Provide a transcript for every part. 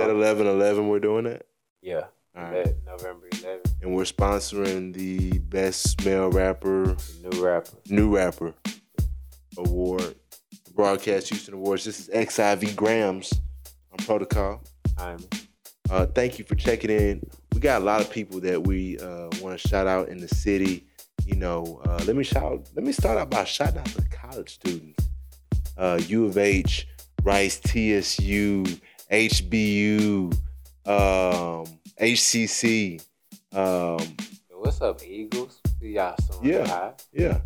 Is that 11 11 we're doing that? Yeah. Right. November 11th. And we're sponsoring the Best Male Rapper, New rapper. New Rapper Award, Broadcast Houston Awards. This is XIV Grams on Protocol. I'm Uh, thank you for checking in. We got a lot of people that we uh, want to shout out in the city. You know, uh, let me shout. Let me start out by shouting out the college students. Uh, U of H, Rice, TSU, HBU, um, HCC. Um, What's up, Eagles? See y'all soon. Yeah. Yeah,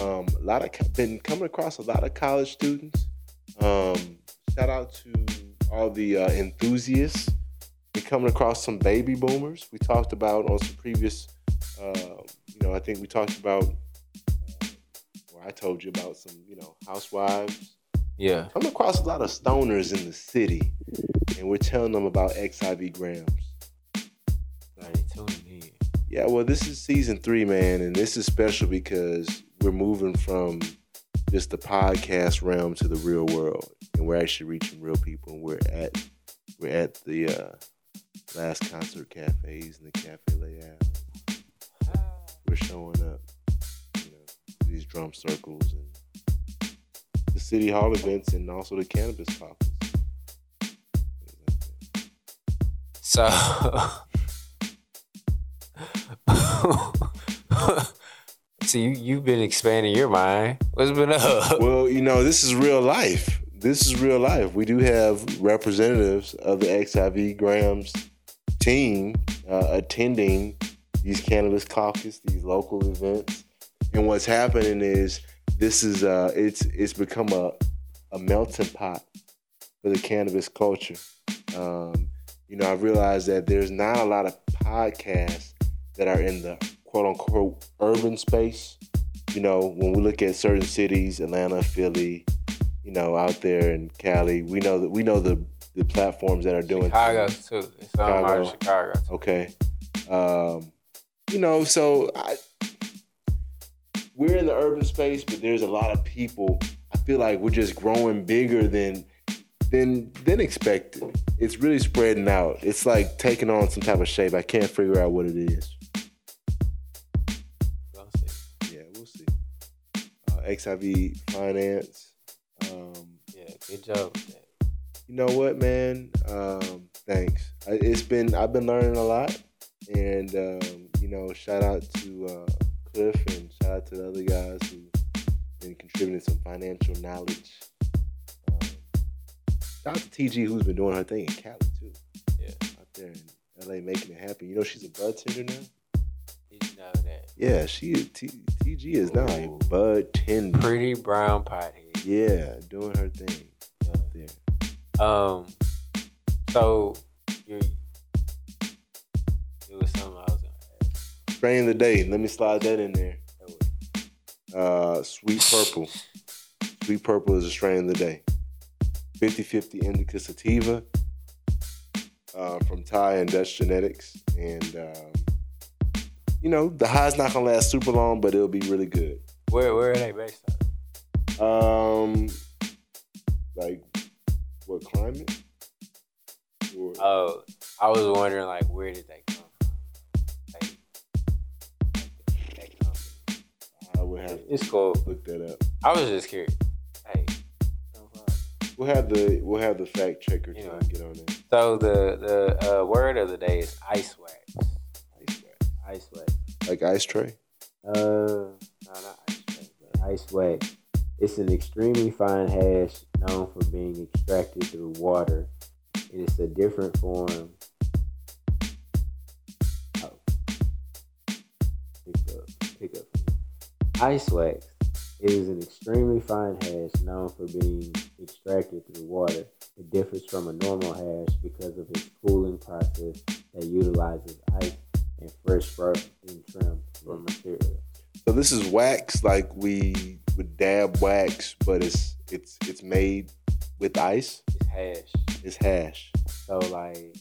um, a lot of been coming across a lot of college students. Um, shout out to all the uh, enthusiasts. Been coming across some baby boomers. We talked about on some previous. Uh, you know, I think we talked about. Uh, or I told you about some, you know, housewives. Yeah. Come across a lot of stoners in the city, and we're telling them about XIV grams. Like, in. Yeah, well, this is season three, man, and this is special because we're moving from just the podcast realm to the real world, and we're actually reaching real people. And we're at we're at the uh, last concert cafes and the cafe layout. We're showing up, you know, these drum circles and the city hall events, and also the cannabis caucus. So. See, you, you've been expanding your mind. What's been up? Well, you know, this is real life. This is real life. We do have representatives of the XIV Grams team uh, attending these cannabis caucus, these local events. And what's happening is this is uh, it's it's become a a melting pot for the cannabis culture. Um, you know, I realized that there's not a lot of podcasts that are in the quote unquote urban space. You know, when we look at certain cities, Atlanta, Philly, you know, out there in Cali, we know that we know the the platforms that are doing Chicago too. It's all out of Chicago. Too. Okay. Um, you know, so I, we're in the urban space, but there's a lot of people. I feel like we're just growing bigger than than than expected. It's really spreading out. It's like taking on some type of shape. I can't figure out what it is. We'll see. Yeah, we'll see. Uh, XIV Finance. Um, Yeah, good job you know what, man? Um, thanks. I, it's been I've been learning a lot, and um, you know, shout out to uh, Cliff and shout out to the other guys who've been contributing some financial knowledge. Shout out to TG who's been doing her thing in Cali too, Yeah. out there in LA making it happen. You know, she's a bud tender now. Did you know that? Yeah, she T, TG is now a bud tender. Pretty brown pothead. Yeah, doing her thing out there. Um. So you. It was something I was gonna ask. Strain of the day. Let me slide that in there. Uh, Sweet Purple. Sweet Purple is a strain of the day. 50-50 Indica Sativa uh, from Thai and Dutch Genetics. And, um, you know, the high's not going to last super long, but it'll be really good. Where where are they based on? Um, like, what climate? Or, Oh, I was wondering like where did they come from? Like, like that company. I would have to It's cool. look that up. I was just curious. Hey, come on. We'll have the we'll have the fact checker You know. get on there. so the the uh, word of the day is ice wax. Ice wax. Ice wax. Like ice tray. Uh, no, not ice wax, but ice wax. It's an extremely fine hash known for being extracted through water. It is a different form. Oh. Pick up, pick up. Ice wax. It is an extremely fine hash known for being extracted through water. It differs from a normal hash because of its cooling process that utilizes ice and fresh frozen trim for material. So this is wax like we with dab wax, but it's it's it's made with ice. It's hash. It's hash. So like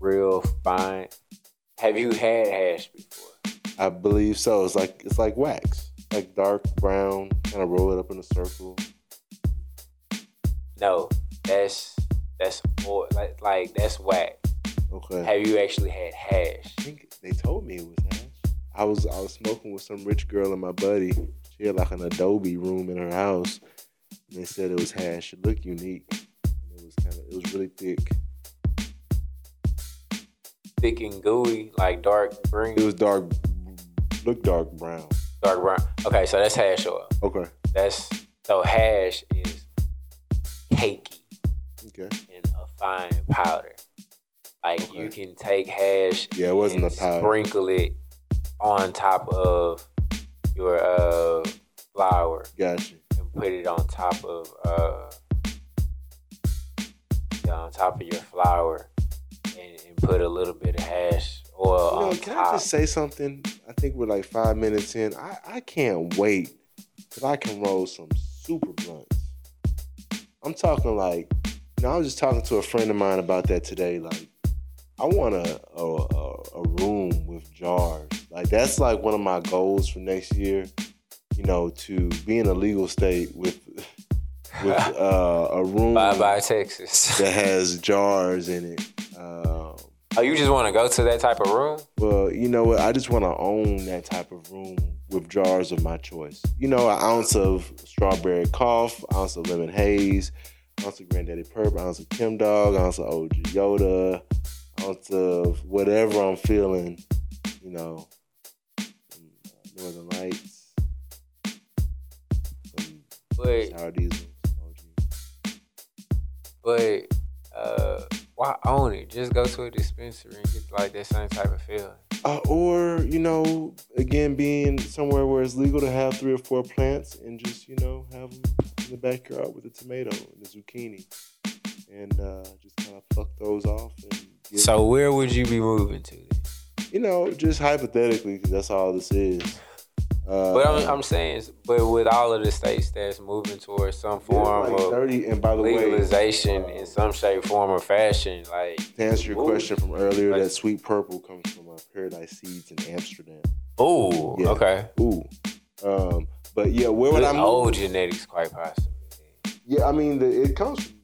real fine. Have you had hash before? I believe so. It's like it's like wax, like dark brown. Kind of roll it up in a circle. No, that's that's like like that's whack. Okay. Have you actually had hash? I think they told me it was hash. I was I was smoking with some rich girl and my buddy. She had like an Adobe room in her house. And they said it was hash. It looked unique. And it was kind of it was really thick. Thick and gooey, like dark green. It was dark, looked dark brown. dark brown. Okay, so that's hash oil. Okay. That's so hash is cakey Okay. in a fine powder. Like Okay. you can take hash. Yeah, it wasn't and a powder. Sprinkle it on top of your uh flour Gotcha. and put it on top of uh on top of your flour and, and put a little bit of hash oil You know, on can I just say something? I think we're like five minutes in. I, I can't wait till I can roll some super blunts. I'm talking like, you know, I was just talking to a friend of mine about that today. Like, I want a a, a, room with jars. Like, that's like one of my goals for next year. You know, to be in a legal state with with uh, a room Bye bye Texas. that has jars in it. Um, oh, you just want to go to that type of room? well, you know what? I just want to own that type of room with jars of my choice. You know, an ounce of strawberry cough, ounce of lemon haze, ounce of granddaddy purp, ounce of Chemdog, ounce of OG Yoda, ounce of whatever I'm feeling. You know, uh, Northern Lights, some But sour diesel. OG. but why own it? Just go to a dispensary and get like that same type of feeling. Uh, or you know, again, being somewhere where it's legal to have three or four plants and just you know have them in the backyard with the tomato and the zucchini, and uh, just kind of pluck those off So where would you be moving to? Then? you know, just hypothetically, because that's all this is. Uh, But I'm, I'm saying, but with all of the states that's moving towards some form like of thirty. And by the way, legalization in some shape, form, or fashion, like to answer your Ooh. question from earlier, Like- that sweet purple comes from uh, Paradise Seeds in Amsterdam. oh, Yeah. okay. Ooh, um, but yeah, where would I move? old genetics, quite possibly. Yeah, I mean, the, it comes from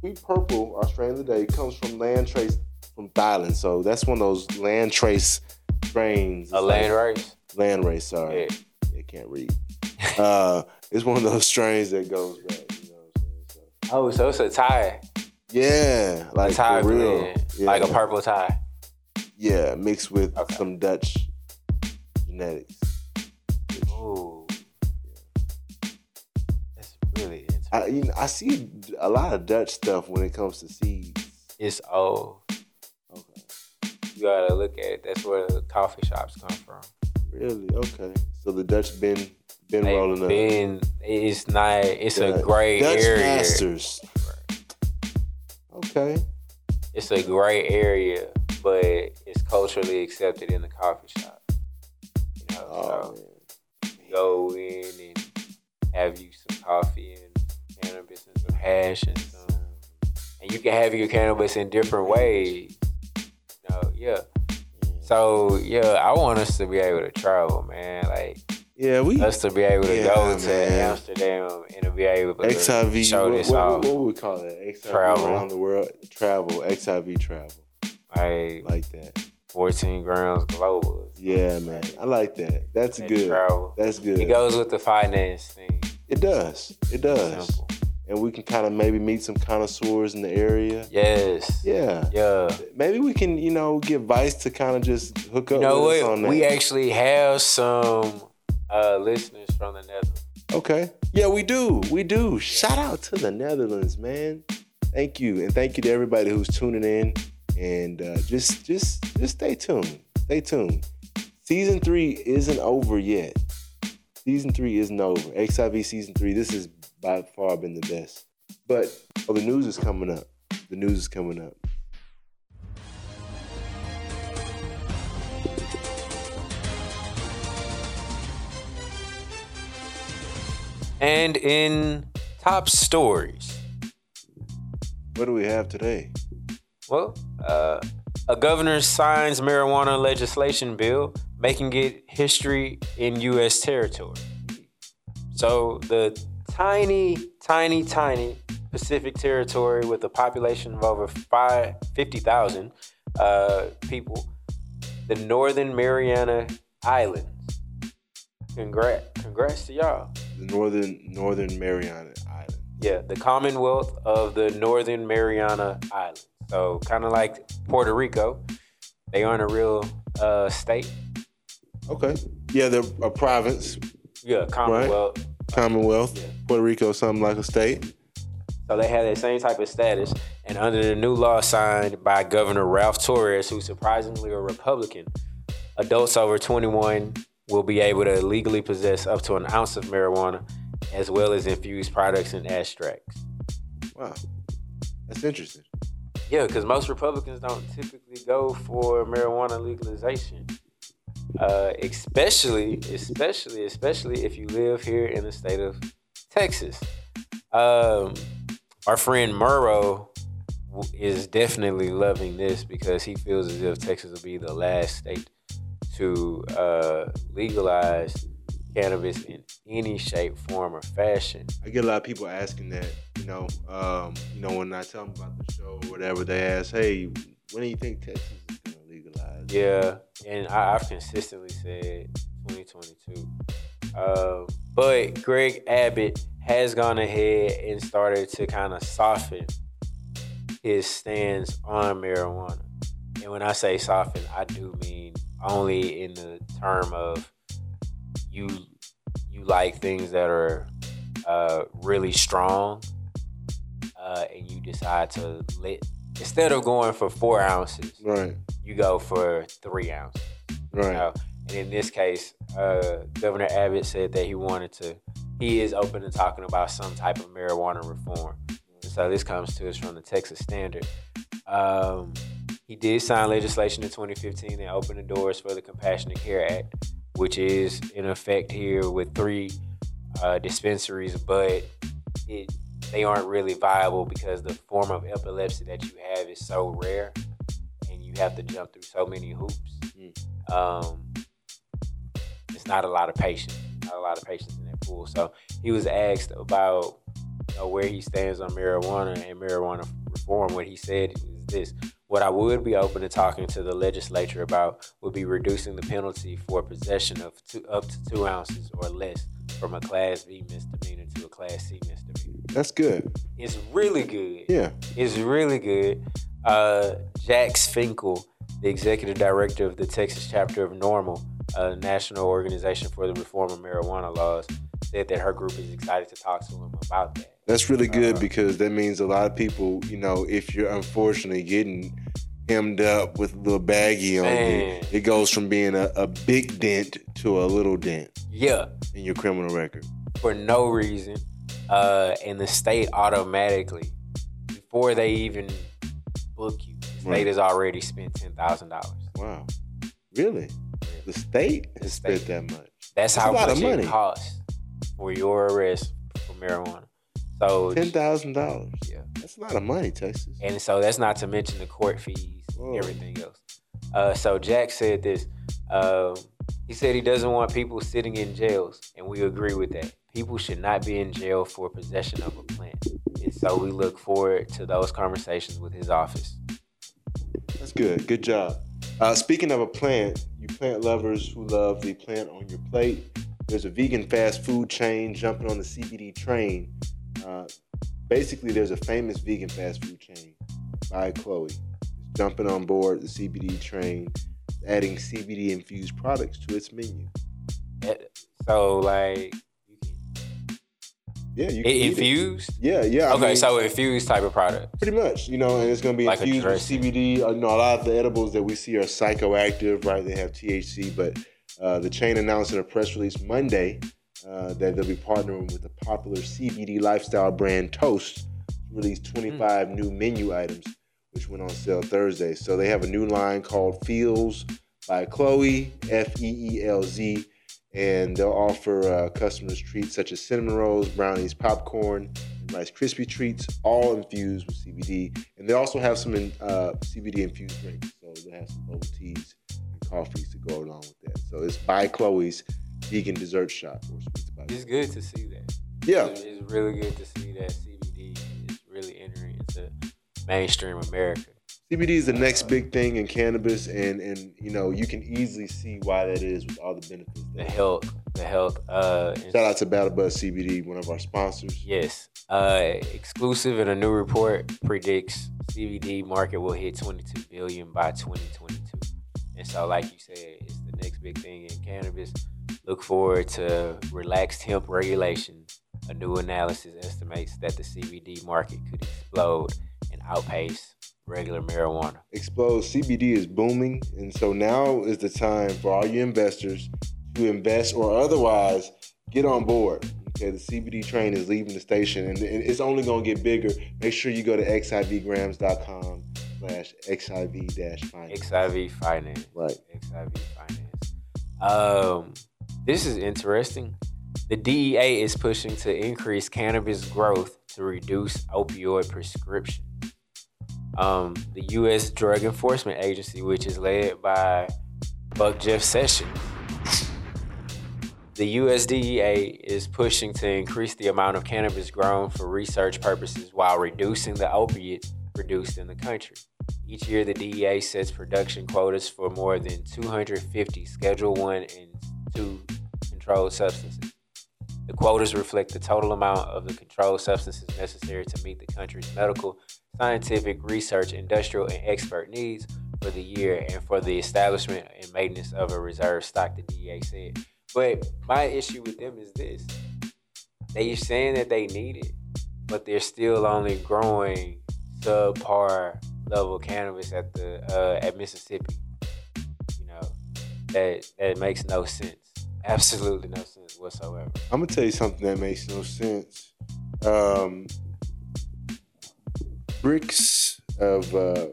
Sweet Purple, our strain of the day, comes from land trace from Thailand. So that's one of those land trace strains. A land like- race. Land race, sorry. Yeah. Yeah, can't read. uh, it's one of those strains that goes back. You know what I'm saying? So, Oh, so it's a tie, yeah, a like tie for real. Yeah. like a purple tie. Yeah, mixed with Okay. some Dutch genetics. Ooh, that's really interesting. I, you know, I see a lot of Dutch stuff when it comes to seeds. It's old. Okay. You gotta look at it. That's where the coffee shops come from. Really? Okay. So the Dutch been been They rolling up. been, it's not. It's a Dutch- gray Dutch area. masters. Okay. It's a gray area, but it's culturally accepted in the coffee shop. You know, Oh so man. go in and have you some coffee and cannabis and some hash and some, and you can have your cannabis in different ways. You know, yeah. So yeah, I want us to be able to travel, man. Like Yeah, we us to be able to Yeah, go to. Amsterdam and to be able to XIV. show What, this what, off. what would we call it? XIV Travel. around the world. Travel. XIV travel. I Like that. 14 grams global. Yeah, man. I like that. That's That good. Travel. That's good. It goes with the finance thing. It does. It does. Simple. And we can kind of maybe meet some connoisseurs in the area. Yes. Yeah. Yeah. Maybe we can, you know, get Vice to kind of just hook up You know with us on that. We actually have some uh, listeners from the Netherlands. Okay. Yeah, we do. We do. Shout out to the Netherlands, man. Thank you, and thank you to everybody who's tuning in. And uh, just, just, just stay tuned. Stay tuned. Season three isn't over yet. Season three isn't over. XIV season three. This has by far been the best. But oh, the news is coming up. The news is coming up. And in top stories, What do we have today? well, uh, a governor signs marijuana legislation bill, making it history in U.S. territory. So the tiny, tiny, tiny Pacific territory with a population of over five, 50,000 uh, people, the Northern Mariana Islands. Congrats, congrats to y'all. The Northern Northern Mariana Islands. Yeah, the Commonwealth of the Northern Mariana Islands. So kind of like Puerto Rico, they aren't a real uh, state. Okay. Yeah, they're a province, Yeah, Commonwealth. Commonwealth. Yeah. Puerto Rico, something like a state. So they have that same type of status. And under the new law signed by Governor Ralph Torres, who's surprisingly a Republican, adults over 21 will be able to legally possess up to an ounce of marijuana, as well as infused products and extracts. Wow. That's interesting. Yeah, because most Republicans don't typically go for marijuana legalization. Uh, especially, especially, especially if you live here in the state of Texas. Um, our friend Murrow is definitely loving this because he feels as if Texas will be the last state to uh, legalize cannabis in any shape, form, or fashion. I get a lot of people asking that, you know, um, you know, when I tell them about the show or whatever, they ask, hey, when do you think Texas Yeah, and I, I've consistently said 2022. Um, but Greg Abbott has gone ahead and started to kind of soften his stance on marijuana. And when I say soften, I do mean only in the term of you you like things that are uh, really strong, uh, and you decide to let instead of going for four ounces, Right, you go for three ounces. right. Now, and in this case, uh, Governor Abbott said that he wanted to, he is open to talking about some type of marijuana reform. And so this comes to us from the Texas Standard. Um, he did sign legislation in 2015 that opened the doors for the Compassionate Care Act, which is in effect here with three uh, dispensaries, but it they aren't really viable because the form of epilepsy that you have is so rare, and you have to jump through so many hoops. Um, it's not a lot of patience, not a lot of patience in that pool. So he was asked about you know, where he stands on marijuana and marijuana reform. What he said is this: What I would be open to talking to the legislature about would be reducing the penalty for possession of two, up to two ounces or less from a Class B misdemeanor to a Class C misdemeanor. That's good. It's really good. Yeah. It's really good. Uh, Jax Finkel, the executive director of the Texas chapter of NORML, a national organization for the reform of marijuana laws, said that her group is excited to talk to him about that. That's really good Uh, because that means a lot of people, you know, if you're unfortunately getting hemmed up with a little baggy on you, it goes from being a, a big dent to a little dent Yeah, in your criminal record. for no reason. Uh, and the state automatically, before they even book you, the state Right. has already spent ten thousand dollars. Wow. Really? The state The has state. spent that much. That's That's how much it costs for your arrest for marijuana. So Ten thousand dollars. yeah. That's a lot of money, Texas. And so that's not to mention the court fees Whoa. and everything else. Uh, so Jack said this. Um, he said he doesn't want people sitting in jails, and we agree with that. People should not be in jail for possession of a plant. And so we look forward to those conversations with his office. That's good. Good job. Uh, speaking of a plant, you plant lovers who love the plant on your plate, there's a vegan fast food chain jumping on the CBD train. Uh, basically, there's a famous vegan fast food chain by Chloe. It's jumping on board the CBD train, adding CBD infused products to its menu. Eh, So like, Yeah, you it can it. infused. Yeah, yeah. I okay, mean, so infused type of product. Pretty much, you know, and it's going to be Like infused with. CBD. Uh, you know, a lot of the edibles that we see are psychoactive, right? They have THC, but uh, the chain announced in a press release Monday uh, that they'll be partnering with the popular CBD lifestyle brand Toast to release 25 new menu items, which went on sale Thursday. So they have a new line called Feelz by Chloe, F E E L Z, and they'll offer uh, customers treats such as cinnamon rolls, brownies, popcorn, and Rice Krispie treats, all infused with CBD. And they also have some in, uh, CBD infused drinks, so they have some bubble teas and coffees to go along with that. So it's by Chloe's vegan dessert shop or sweets by It's good to see that. Yeah, It's it's really good to see that CBD is really entering into mainstream America. CBD is the next big thing in cannabis, and and you know you can easily see why that is with all the benefits. The health, the health. Uh, Shout out to Battle Buzz CBD, one of our sponsors. Yes. Uh, exclusive in a new report predicts CBD market will hit 22 billion by 2022. And so, like you said, it's the next big thing in cannabis. Look forward to relaxed hemp regulation. A new analysis estimates that the CBD market could explode and outpace regular marijuana. Explode CBD is booming, and so now is the time for all you investors to invest or otherwise get on board. Okay, the CBD train is leaving the station, and it's only going to get bigger. Make sure you go to xivgrams.com slash xiv dash finance. XIV finance. Right. XIV finance. Um, this is interesting. The DEA is pushing to increase cannabis growth to reduce opioid prescription. Um, the U.S. Drug Enforcement Agency, which is led by Buck Jeff Sessions, the USDEA is pushing to increase the amount of cannabis grown for research purposes while reducing the opiates produced in the country. Each year, the DEA sets production quotas for more than 250 Schedule 1 and 2 controlled substances. The quotas reflect the total amount of the controlled substances necessary to meet the country's medical, scientific, research, industrial, and expert needs for the year and for the establishment and maintenance of a reserve stock, the DEA said. But my issue with them is this they're saying that they need it, but they're still only growing subpar level cannabis at the uh, at Mississippi. You know, that that makes no sense. Absolutely no sense whatsoever. I'm gonna tell you something that makes no sense. Um, bricks of uh,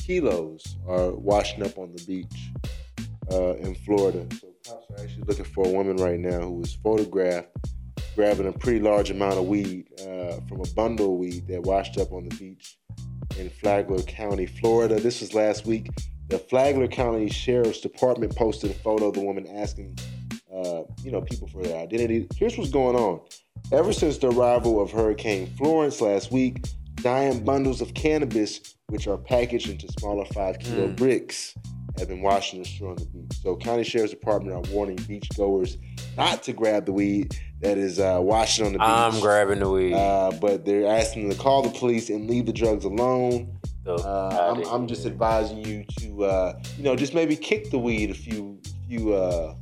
kilos are washing up on the beach uh, in Florida. So cops are actually looking for a woman right now who was photographed grabbing a pretty large amount of weed uh, from a bundle of weed that washed up on the beach in Flagler County, Florida. This was last week. The Flagler County Sheriff's Department posted a photo of the woman asking uh, you know, people for their identity. Here's what's going on. Ever since the arrival of Hurricane Florence last week, giant bundles of cannabis, which are packaged into smaller five kilo Mm. bricks, have been washing ashore on the beach. So, county sheriff's department are warning beachgoers not to grab the weed that is uh, washing on the beach. I'm grabbing the weed. Uh, but they're asking them to call the police and leave the drugs alone. Uh, I'm, I'm just advising you to, uh, you know, just maybe kick the weed a few, few uh,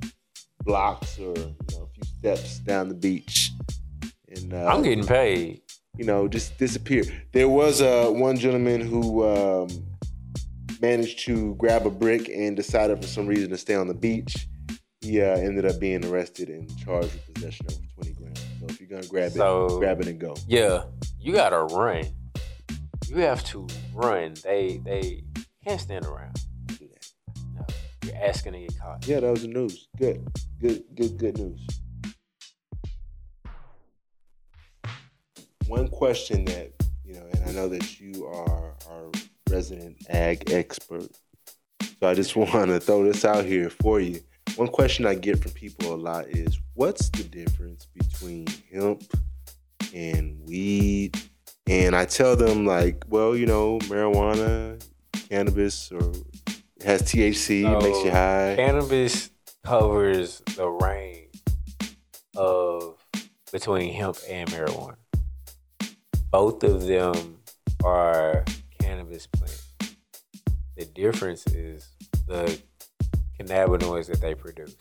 blocks or you know, a few steps down the beach, and uh, I'm getting paid. You know, just disappear. There was uh, one gentleman who um, managed to grab a brick and decided for some reason to stay on the beach. He uh, ended up being arrested and charged with possession of 20 grams. So if you're gonna grab So- it, grab it and go. Yeah, you gotta run. You have to run. They they can't stand around. Do that. No, you're asking to get caught. Yeah, that was the news. Good, good, good, good news. One question that you know, and I know that you are our resident ag expert, so I just want to throw this out here for you. One question I get from people a lot is, what's the difference between hemp and weed? And I tell them like, well, you know, marijuana, cannabis, or it has THC, it makes you high. Cannabis covers the range of between hemp and marijuana. Both of them are cannabis plants. The difference is the cannabinoids that they produce.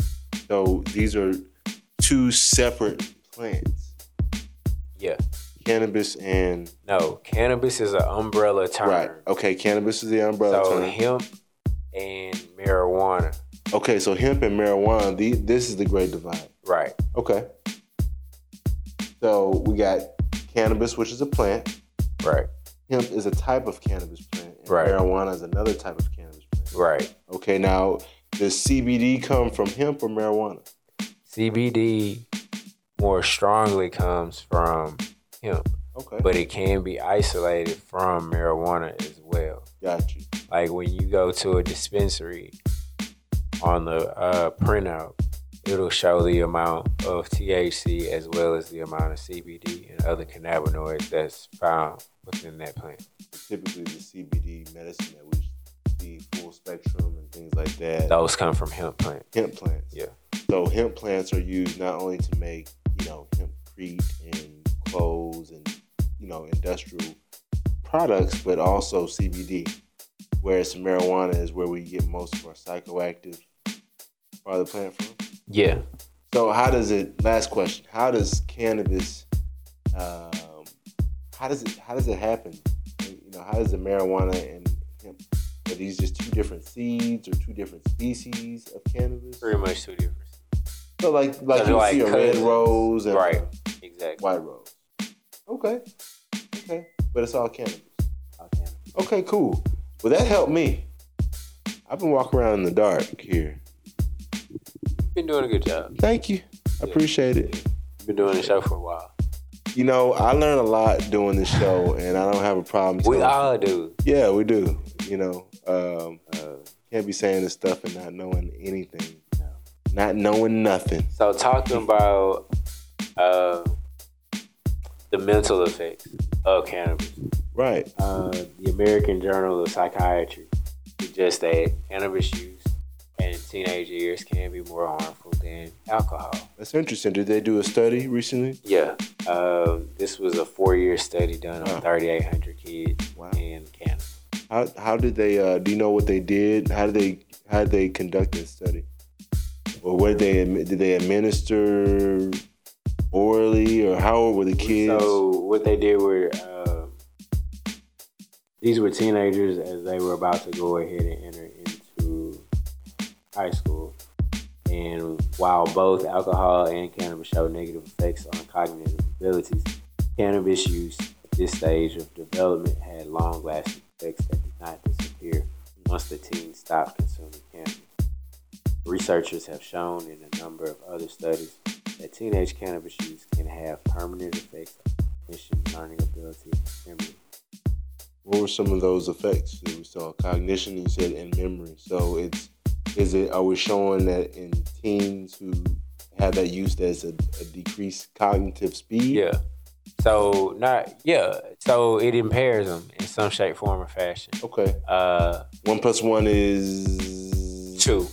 So these are two separate plants, Yeah. cannabis and No, cannabis is an umbrella term. right. Okay, cannabis is the umbrella So term. hemp and marijuana. Okay, so hemp and marijuana. The, this is the great divide. Right. Okay. So we got cannabis, which is a plant. Right. Hemp is a type of cannabis plant. And Right. Marijuana is another type of cannabis plant. Right. Okay, now does CBD come from hemp or marijuana? CBD more strongly comes from hemp, Okay. but it can be isolated from marijuana as well. Got you. Like when you go to a dispensary on the uh, printout, it'll show the amount of THC as well as the amount of CBD and other cannabinoids that's found within that plant. Typically, the CBD medicine that we see full spectrum and things like that. Those come from hemp plant. Hemp plants. Yeah. So hemp plants are used not only to make you know hempcrete and clothes and you know industrial products, but also CBD. Whereas marijuana is where we get most of our psychoactive part of the plant from. Yeah. So how does it? Last question: How does cannabis? Um, how does it? How does it happen? You know, how does the marijuana and hemp? Are these just two different seeds or two different species of cannabis? Pretty much two different. So like like you like see a red rose and Right. Exactly. white rose. Okay, okay, but it's all cannabis. All cannabis. Okay, cool. Well, that helped me. I've been walking around in the dark here. Been doing a good job. Thank you. I appreciate it. You've been doing the show for a while. You know, I learn a lot doing this show, and I don't have a problem. We all do. Yeah, we do. You know, um, Uh, can't be saying this stuff and not knowing anything. No. Not knowing nothing. so talking about uh, the mental effects of cannabis. Right. Uh, the American Journal of Psychiatry suggests that cannabis use in teenage years can be more harmful than alcohol. That's interesting. Did they do a study recently? Yeah, um, this was a four-year study done Wow. on 3,800 kids Wow. in Canada. How how did they? Uh, do you know what they did? How did they how did they conduct this study? Or what did they did they administer orally or how old were the kids? So what they did were um, these were teenagers as they were about to go ahead and enter into high school. And while both alcohol and cannabis show negative effects on cognitive abilities, cannabis use at this stage of development had long-lasting effects that did not disappear once the teen stopped consuming cannabis. Researchers have shown in a number of other studies that teenage cannabis use can have permanent effects on cognition, learning ability, and memory. what were some of those effects we saw? Cognition, you said, and memory. So it's is it are we showing that in teens who have that used as a, a decreased cognitive speed? Yeah. So not yeah. So it impairs them in some shape, form, or fashion. Okay. Uh, One plus one is two.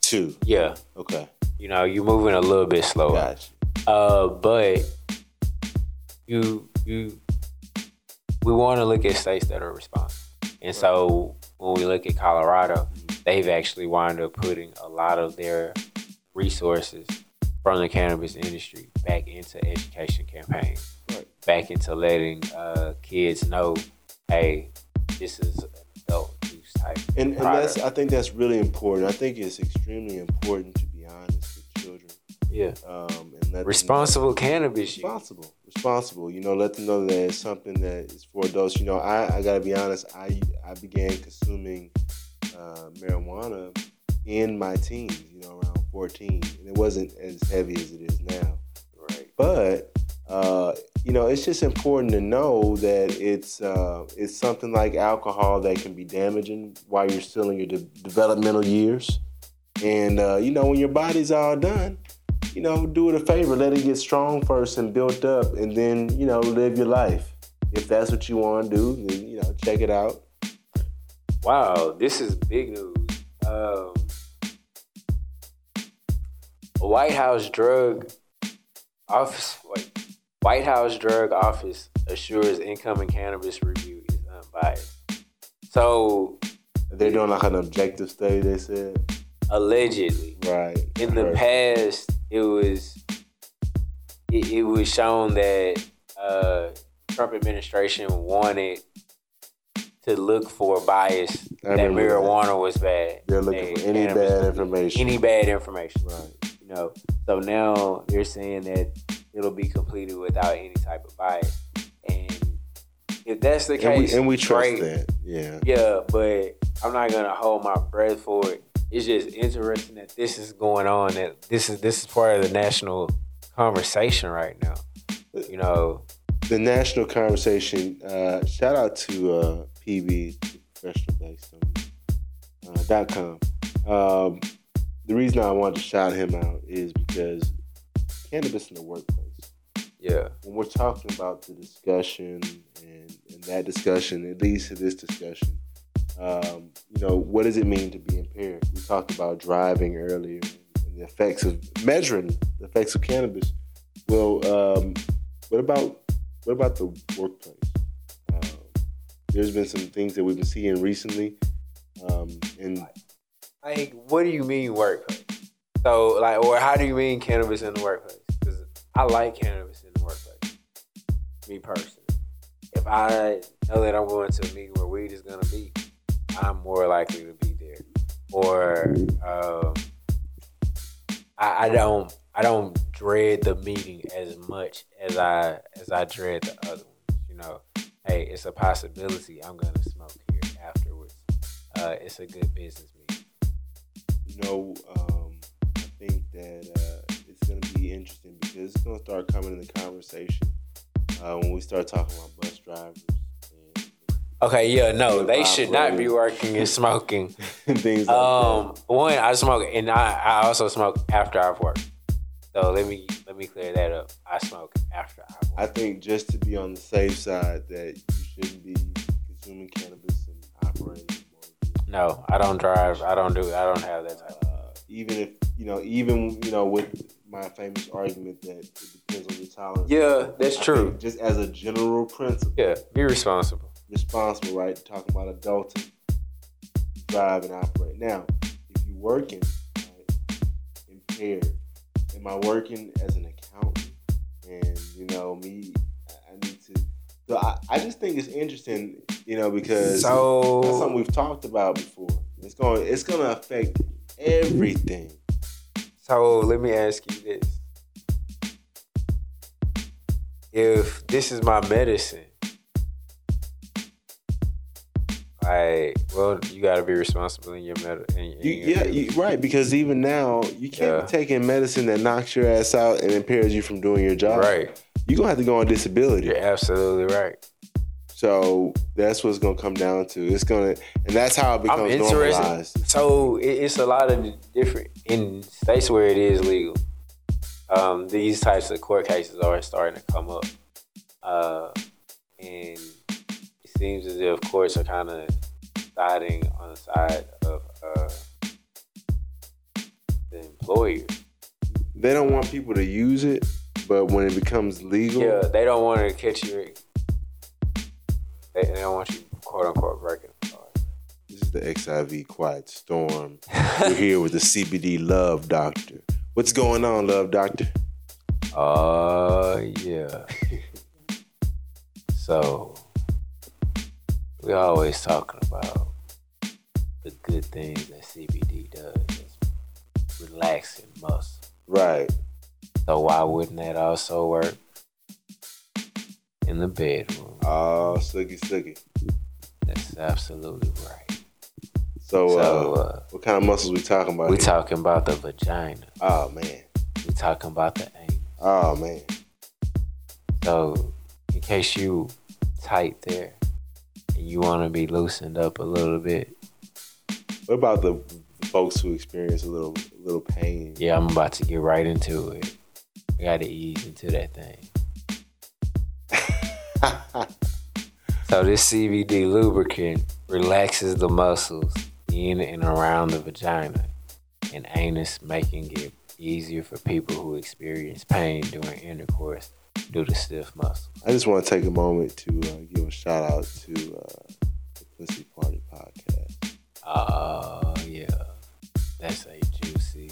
Two. Yeah. Okay. You know, you're moving a little bit slower. Gotcha. Uh, but you you we want to look at states that are responsive, and so when we look at Colorado, they've actually wound up putting a lot of their resources from the cannabis industry back into education campaigns, Right. back into letting uh, kids know, hey, this is an adult use type. And, and that's I think that's really important. I think it's extremely important to be honest with children. yeah, Um, and let them responsible cannabis use. responsible, responsible. You know, let them know that it's something that is for adults. You know, I, I gotta be honest. I I began consuming uh, marijuana in my teens. You know, around fourteen, and it wasn't as heavy as it is now. Right. But uh, you know, it's just important to know that it's uh, it's something like alcohol that can be damaging while you're still in your de- developmental years. And uh, you know, when your body's all done, you know, do it a favor, let it get strong first and built up, and then you know, live your life. If that's what you want to do, then you know, check it out. Wow, this is big news. Um, a White House drug office, wait, White House drug office assures incoming cannabis review is unbiased. So They're doing like an objective study. They said, allegedly, right? in the past, it was it, it was shown that uh, Trump administration wanted to look for bias I that marijuana was bad. They're looking and for any bad information. Any bad information, right. you know. So now they're saying that it'll be completed without any type of bias, and if that's the And we, case, and we trust great. that. Yeah. Yeah, but I'm not gonna hold my breath for it it's just interesting that this is going on. That this is this is part of the national conversation right now. You know, the national conversation. Uh, shout out to uh, PB Professional uh. Um, the reason I wanted to shout him out is because cannabis in the workplace. yeah, When we're talking about the discussion and, and that discussion, it leads to this discussion. Um, you know, what does it mean to be impaired? We talked about driving earlier and the effects of measuring the effects of cannabis. Well, um, what about what about the workplace? There's been some things that we've been seeing recently, um, and like what do you mean workplace? So like, or how do you mean cannabis in the workplace? Because I like cannabis in the workplace. Me personally, if I know that I'm going to a meeting where weed is gonna be, I'm more likely to be there. Or um, I, I don't I don't dread the meeting as much as I as I dread the other ones. You know, hey, it's a possibility I'm gonna smoke here afterwards. Uh, it's a good business meeting. you know, um, I think that uh, it's going to be interesting because it's going to start coming in the conversation uh, when we start talking about bus drivers Okay, yeah, no, they should not be working and smoking. and things like Um, one, I smoke, and I, I also smoke after I've worked. So let me let me clear that up. I smoke after that. I think just to be on the safe side that you shouldn't be consuming cannabis and operating. No, I don't drive. I don't do. I don't have that type. Uh, even if you know, even you know, with my famous argument that it depends on your tolerance. Yeah, that's I true. just as a general principle. Yeah, be responsible. responsible, right? Talking about adulting, drive and operate. Now, if you're working, right, impaired, am I working as an? And you know, me, I- need to. So I, I just think it's interesting, you know, because that's something we've talked about before. It's going, it's going to affect everything. so let me ask you this: If this is my medicine, like, well, you got to be responsible in your medicine. You, yeah, you, right. Because even now, you can't Yeah. be taking medicine that knocks your ass out and impairs you from doing your job. right. You're gonna have to go on disability. You're absolutely right. So that's what's gonna come down to. It's gonna, and that's how it becomes normalized. So it's a lot of different in states where it is legal. Um, these types of court cases are starting to come up, uh, and seems as if courts are kind of siding on the side of uh, the employer. They don't want people to use it, but when it becomes legal, Yeah, they don't want to catch you. They, they don't want you quote unquote breaking. this is the XIV Quiet Storm. We're here with the CBD Love Doctor. What's going on, Love Doctor? Uh, yeah. so, we always talking about the good things that CBD does. It's relaxing muscle. Right. So why wouldn't that also work in the bedroom? Oh, sookie sookie. That's absolutely right. So, So, uh, uh, what kind of muscles we talking about? we here? talking about the vagina. Oh man. We talking about the anus. Oh man. So, in case you tight there you want to be loosened up a little bit, What about the, folks who experience a little, a little pain? yeah, I'm about to get right into it. I got to ease into that thing. So, this CBD lubricant relaxes the muscles in and around the vagina and anus, making it easier for people who experience pain during intercourse due to stiff muscles. I just want to take a moment to uh, give a shout out to uh, the Pussy Party podcast. Oh, yeah. That's a juicy.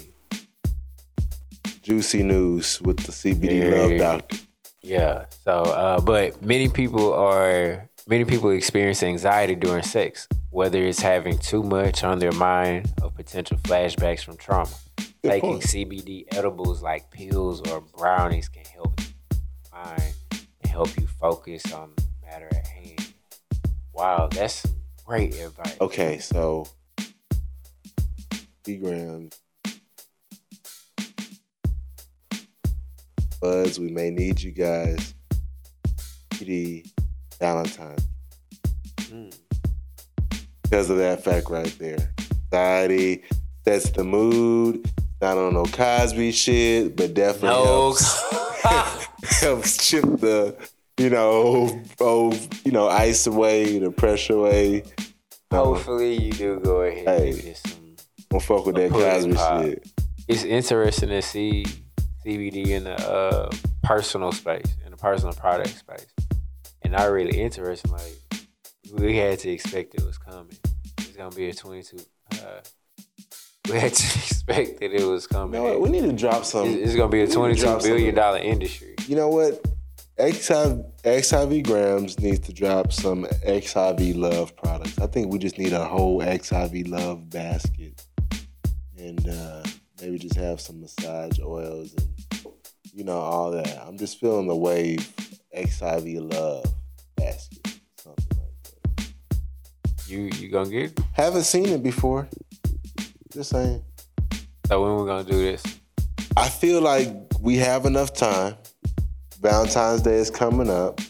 Juicy news with the CBD Yeah. Love Doctor. Yeah. So, uh, but many people are many people experience anxiety during sex, whether it's having too much on their mind or potential flashbacks from trauma. Good Taking point. CBD edibles like pills or brownies can help mind and help you focus on the matter at hand. Wow, that's great advice. Okay, so XIV grams. Buds, we may need you guys. PD Valentine. Mm. Because of that fact right there. Society sets the mood. I don't on no Cosby shit, but definitely No. helps, chip the, you know, oh, you know, ice away, the pressure away. Hopefully you do go ahead Hey. and get some. don't fuck with that Cosby shit. It's interesting to see CBD in the uh, personal space, in the personal product space, and not really interesting. Like we had to expect it was coming. It's gonna be a twenty-two. Uh, we had to expect that it was You coming. know? We need to drop some. it's, it's gonna be a we need to twenty-two billion of- industry. You know what? XIV, XIV Grams needs to drop some XIV Love products. I think we just need a whole XIV Love basket. And uh, maybe just have some massage oils and, you know, all that. I'm just feeling the wave XIV Love basket. Something like that. You you gonna get? It? Haven't seen it before. Just saying. So when we gonna do this? I feel like we have enough time. Valentine's Day is coming up.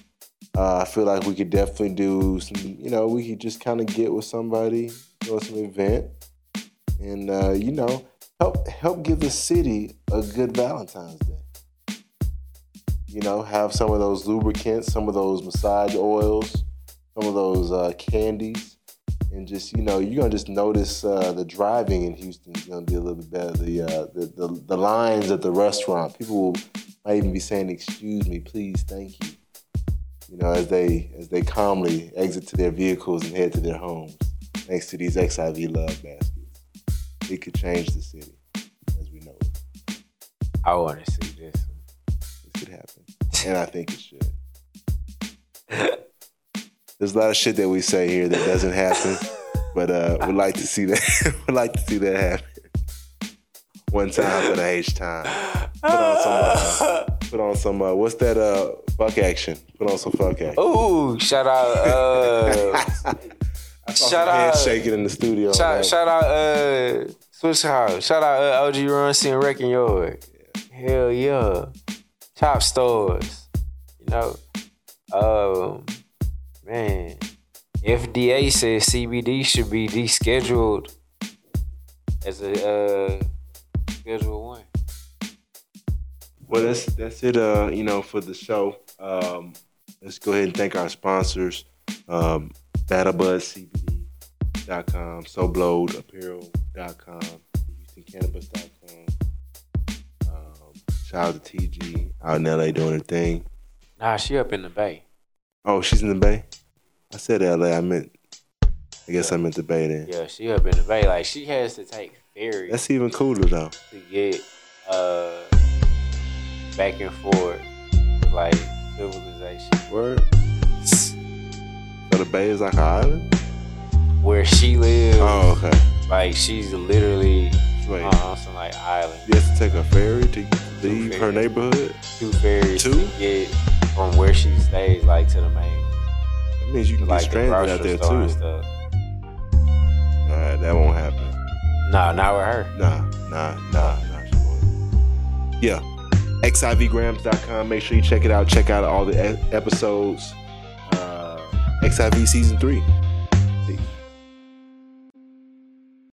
Uh, I feel like we could definitely do some, you know, we could just kind of get with somebody, go to some event, and uh, you know, help help give the city a good Valentine's Day. You know, have some of those lubricants, some of those massage oils, some of those uh, candies, and just you know, you're gonna just notice uh, the driving in Houston is gonna be a little bit better. The, uh, the the the lines at the restaurant, people will might even be saying, "Excuse me, please, thank you." You know, as they as they calmly exit to their vehicles and head to their homes, thanks to these XIV love baskets, it could change the city as we know it. I want to see this. This could happen, and I think it should. There's a lot of shit that we say here that doesn't happen, but uh, we'd like to see that. we'd like to see that happen. One time for the H time. Put on some. Uh, put on some. Uh, what's that? Uh, fuck action. Put on some fuck action. Ooh, shout out, uh, shout out- shaking in the studio. shout, shout out, uh, Swiss House. Shout out, uh, OG Run and Wrecking Yard. Hell yeah. Top stores. You know, um, man, FDA says CBD should be descheduled as a uh, Schedule One. Well, that's that's it. Uh, you know, for the show. Um, let's go ahead and thank our sponsors. Um, BattleBuzzCBD.com, SoBlowedApparel.com, HoustonCannabis.com. Um, shout out to TG out in LA doing her thing. Nah, she up in the Bay. Oh, she's in the Bay. I said LA. I meant. I guess I meant the Bay then. Yeah, she up in the Bay. Like she has to take ferry That's even cooler though. to get uh back and forth like civilization. Word. So the Bay is like an island. Where she lives, Oh, okay. like she's literally Wait. on, on some like island. You have to take a ferry to leave her neighborhood. Two ferries Two? to get from where she stays like to the main means you can like get the stranded out there too. stuff. Alright, that won't happen. Nah, not with her. Nah, nah, nah, nah. she won't. Yeah. XIVgrams.com. Make sure you check it out. Check out all the e- episodes. Uh, XIV season three.